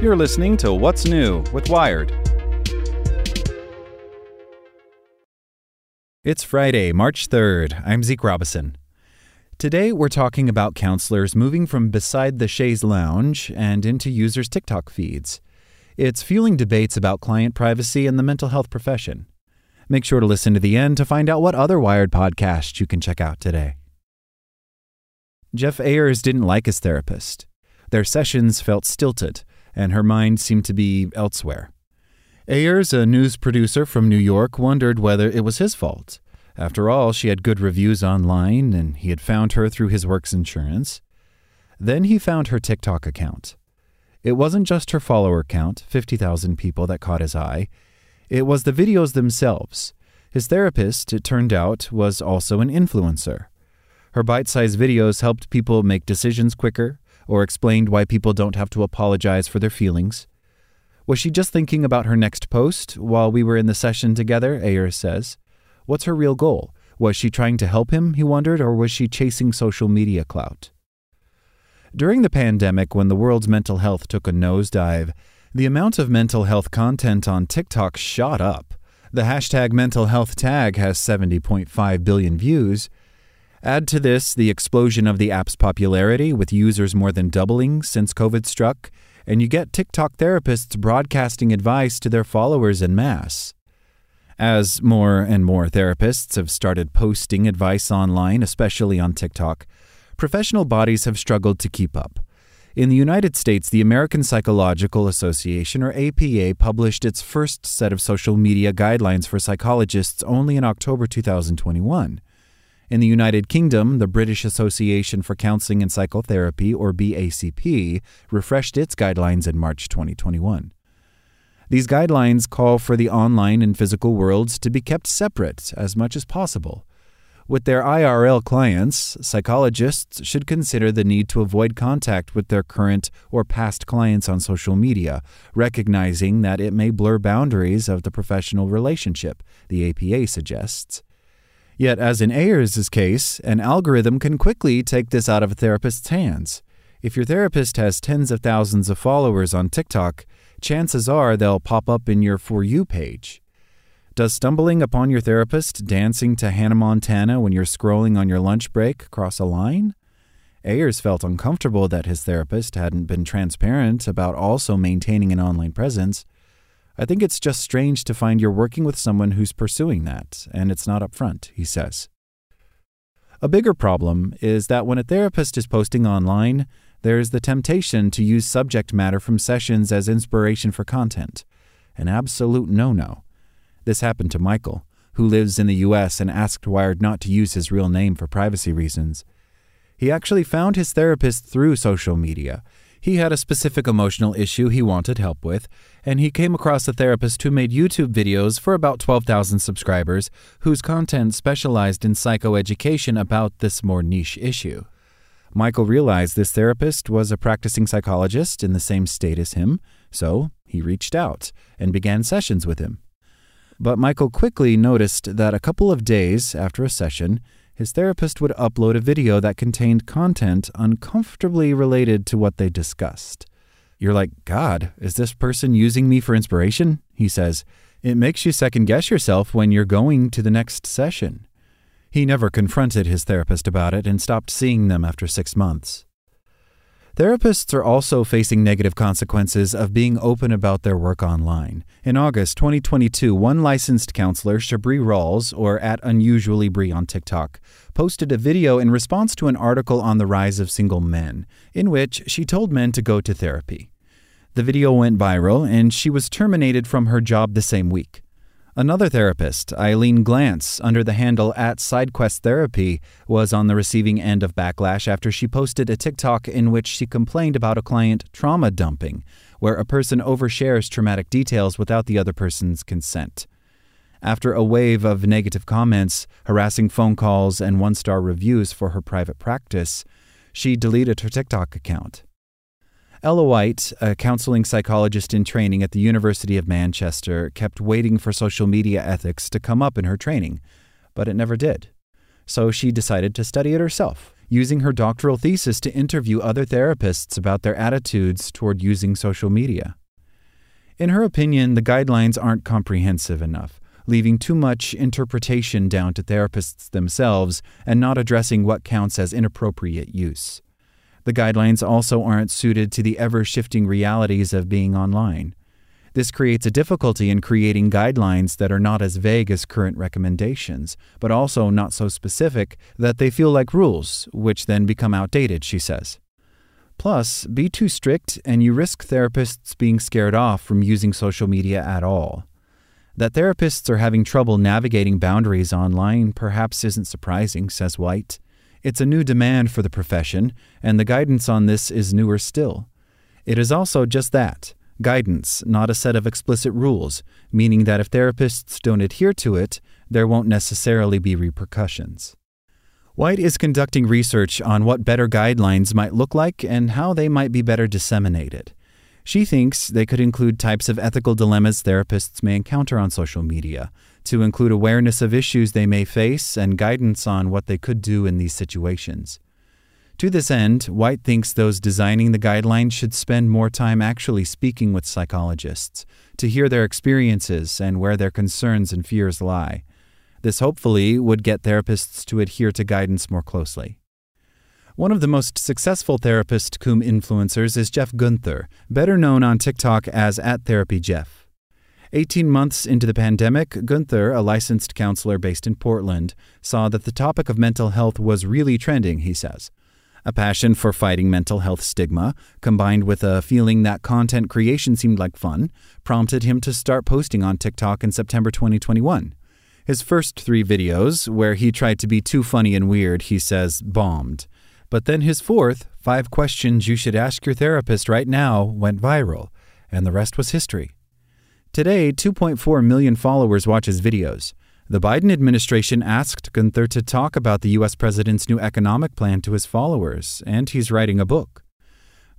You're listening to What's New with Wired. It's Friday, March 3rd. I'm Zeke Robison. Today, we're talking about counselors moving from beside the chaise lounge and into users' TikTok feeds. It's fueling debates about client privacy and the mental health profession. Make sure to listen to the end to find out what other Wired podcasts you can check out today. Jeff Ayers didn't like his therapist. Their sessions felt stilted, and her mind seemed to be elsewhere. Ayers, a news producer from New York, wondered whether it was his fault. After all, she had good reviews online, and he had found her through his works insurance. Then he found her TikTok account. It wasn't just her follower count, 50,000 people, that caught his eye. It was the videos themselves. His therapist, it turned out, was also an influencer. Her bite sized videos helped people make decisions quicker, or explained why people don't have to apologize for their feelings. Was she just thinking about her next post while we were in the session together? Ayers says. What's her real goal? Was she trying to help him, he wondered, or was she chasing social media clout? During the pandemic, when the world's mental health took a nosedive, the amount of mental health content on TikTok shot up. The hashtag mental health tag has 70.5 billion views. Add to this the explosion of the app's popularity, with users more than doubling since COVID struck, and you get TikTok therapists broadcasting advice to their followers en masse. As more and more therapists have started posting advice online, especially on TikTok, professional bodies have struggled to keep up. In the United States, the American Psychological Association, or APA, published its first set of social media guidelines for psychologists only in October 2021. In the United Kingdom, the British Association for Counseling and Psychotherapy, or BACP, refreshed its guidelines in March 2021. These guidelines call for the online and physical worlds to be kept separate as much as possible. With their IRL clients, psychologists should consider the need to avoid contact with their current or past clients on social media, recognizing that it may blur boundaries of the professional relationship, the APA suggests. Yet, as in Ayers' case, an algorithm can quickly take this out of a therapist's hands. If your therapist has tens of thousands of followers on TikTok, chances are they'll pop up in your For You page. Does stumbling upon your therapist dancing to Hannah Montana when you're scrolling on your lunch break cross a line? Ayers felt uncomfortable that his therapist hadn't been transparent about also maintaining an online presence. I think it's just strange to find you're working with someone who's pursuing that, and it's not upfront, he says. A bigger problem is that when a therapist is posting online, there is the temptation to use subject matter from sessions as inspiration for content. An absolute no no. This happened to Michael, who lives in the US and asked Wired not to use his real name for privacy reasons. He actually found his therapist through social media. He had a specific emotional issue he wanted help with, and he came across a therapist who made YouTube videos for about 12,000 subscribers whose content specialized in psychoeducation about this more niche issue. Michael realized this therapist was a practicing psychologist in the same state as him, so he reached out and began sessions with him. But Michael quickly noticed that a couple of days after a session, his therapist would upload a video that contained content uncomfortably related to what they discussed. You're like, God, is this person using me for inspiration? He says. It makes you second guess yourself when you're going to the next session. He never confronted his therapist about it and stopped seeing them after six months. Therapists are also facing negative consequences of being open about their work online. In August 2022, one licensed counselor, Shabri Rawls, or at Unusually Brie on TikTok, posted a video in response to an article on the rise of single men, in which she told men to go to therapy. The video went viral, and she was terminated from her job the same week. Another therapist, Eileen Glantz, under the handle at SideQuest Therapy, was on the receiving end of backlash after she posted a TikTok in which she complained about a client trauma dumping, where a person overshares traumatic details without the other person's consent. After a wave of negative comments, harassing phone calls, and one star reviews for her private practice, she deleted her TikTok account. Ella White, a counseling psychologist in training at the University of Manchester, kept waiting for social media ethics to come up in her training, but it never did. So she decided to study it herself. using her doctoral thesis to interview other therapists about their attitudes toward using social media. In her opinion, the guidelines aren't comprehensive enough, leaving too much interpretation down to therapists themselves and not addressing what counts as inappropriate use. The guidelines also aren't suited to the ever shifting realities of being online. This creates a difficulty in creating guidelines that are not as vague as current recommendations, but also not so specific that they feel like rules, which then become outdated, she says. Plus, be too strict and you risk therapists being scared off from using social media at all. That therapists are having trouble navigating boundaries online perhaps isn't surprising, says White. It's a new demand for the profession, and the guidance on this is newer still. It is also just that guidance, not a set of explicit rules, meaning that if therapists don't adhere to it, there won't necessarily be repercussions. White is conducting research on what better guidelines might look like and how they might be better disseminated. She thinks they could include types of ethical dilemmas therapists may encounter on social media, to include awareness of issues they may face and guidance on what they could do in these situations. To this end, White thinks those designing the guidelines should spend more time actually speaking with psychologists to hear their experiences and where their concerns and fears lie. This hopefully would get therapists to adhere to guidance more closely. One of the most successful therapist cum influencers is Jeff Guenther, better known on TikTok as at Therapy Jeff. 18 months into the pandemic, Guenther, a licensed counselor based in Portland, saw that the topic of mental health was really trending, he says. A passion for fighting mental health stigma, combined with a feeling that content creation seemed like fun, prompted him to start posting on TikTok in September 2021. His first three videos, where he tried to be too funny and weird, he says, bombed. But then his fourth, Five Questions You Should Ask Your Therapist Right Now, went viral, and the rest was history. Today, 2.4 million followers watch his videos. The Biden administration asked Guenther to talk about the U.S. president's new economic plan to his followers, and he's writing a book.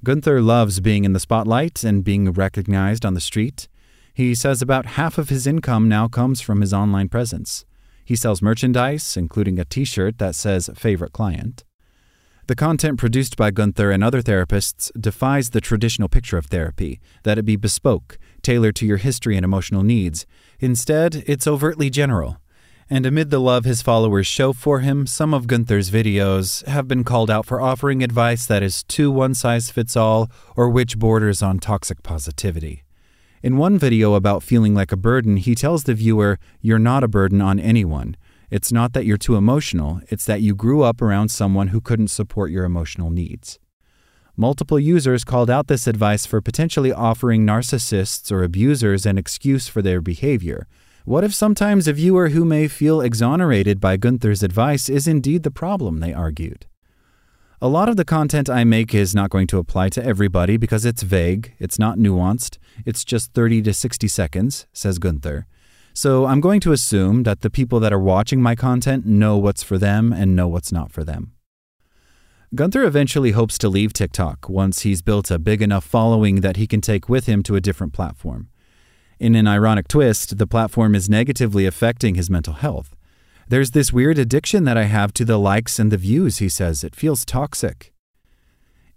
Guenther loves being in the spotlight and being recognized on the street. He says about half of his income now comes from his online presence. He sells merchandise, including a t shirt that says Favorite Client. The content produced by Guenther and other therapists defies the traditional picture of therapy, that it be bespoke, tailored to your history and emotional needs. Instead, it's overtly general. And amid the love his followers show for him, some of Guenther's videos have been called out for offering advice that is too one size fits all or which borders on toxic positivity. In one video about feeling like a burden, he tells the viewer, You're not a burden on anyone. It's not that you're too emotional, it's that you grew up around someone who couldn't support your emotional needs. Multiple users called out this advice for potentially offering narcissists or abusers an excuse for their behavior. What if sometimes a viewer who may feel exonerated by Guenther's advice is indeed the problem, they argued. A lot of the content I make is not going to apply to everybody because it's vague, it's not nuanced, it's just 30 to 60 seconds, says Guenther. So I'm going to assume that the people that are watching my content know what's for them and know what's not for them. Guenther eventually hopes to leave TikTok once he's built a big enough following that he can take with him to a different platform. In an ironic twist, the platform is negatively affecting his mental health. There's this weird addiction that I have to the likes and the views, he says. It feels toxic.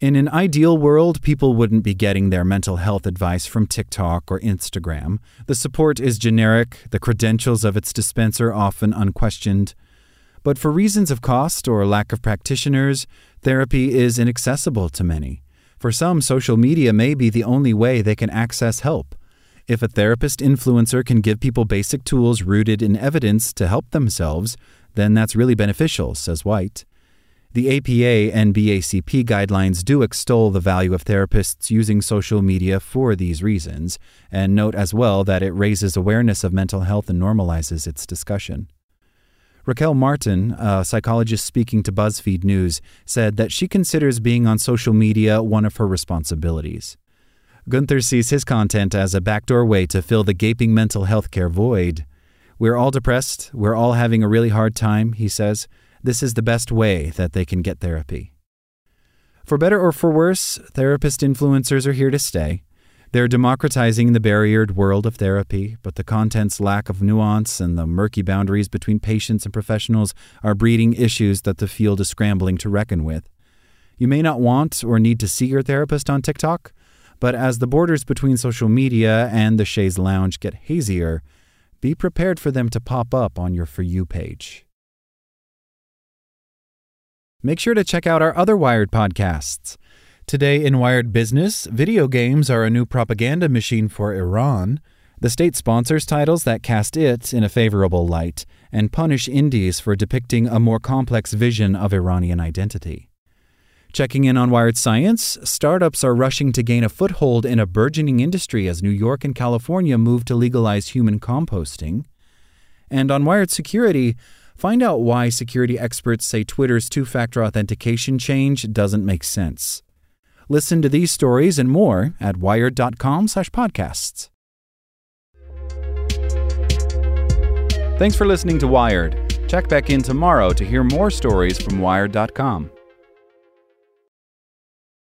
In an ideal world, people wouldn't be getting their mental health advice from TikTok or Instagram. The support is generic, the credentials of its dispenser often unquestioned. But for reasons of cost or lack of practitioners, therapy is inaccessible to many. For some, social media may be the only way they can access help. If a therapist influencer can give people basic tools rooted in evidence to help themselves, then that's really beneficial, says White. The APA and BACP guidelines do extol the value of therapists using social media for these reasons, and note as well that it raises awareness of mental health and normalizes its discussion. Raquel Martin, a psychologist speaking to BuzzFeed News, said that she considers being on social media one of her responsibilities. Guenther sees his content as a backdoor way to fill the gaping mental health care void. We're all depressed, we're all having a really hard time, he says this is the best way that they can get therapy. For better or for worse, therapist influencers are here to stay. They're democratizing the barriered world of therapy, but the content's lack of nuance and the murky boundaries between patients and professionals are breeding issues that the field is scrambling to reckon with. You may not want or need to see your therapist on TikTok, but as the borders between social media and the Chaise Lounge get hazier, be prepared for them to pop up on your For You page. Make sure to check out our other Wired podcasts. Today in Wired Business, video games are a new propaganda machine for Iran. The state sponsors titles that cast it in a favorable light and punish indies for depicting a more complex vision of Iranian identity. Checking in on Wired Science, startups are rushing to gain a foothold in a burgeoning industry as New York and California move to legalize human composting. And on Wired Security, find out why security experts say Twitter's two factor authentication change doesn't make sense. Listen to these stories and more at wired.com/podcasts. Thanks for listening to Wired. Check back in tomorrow to hear more stories from wired.com.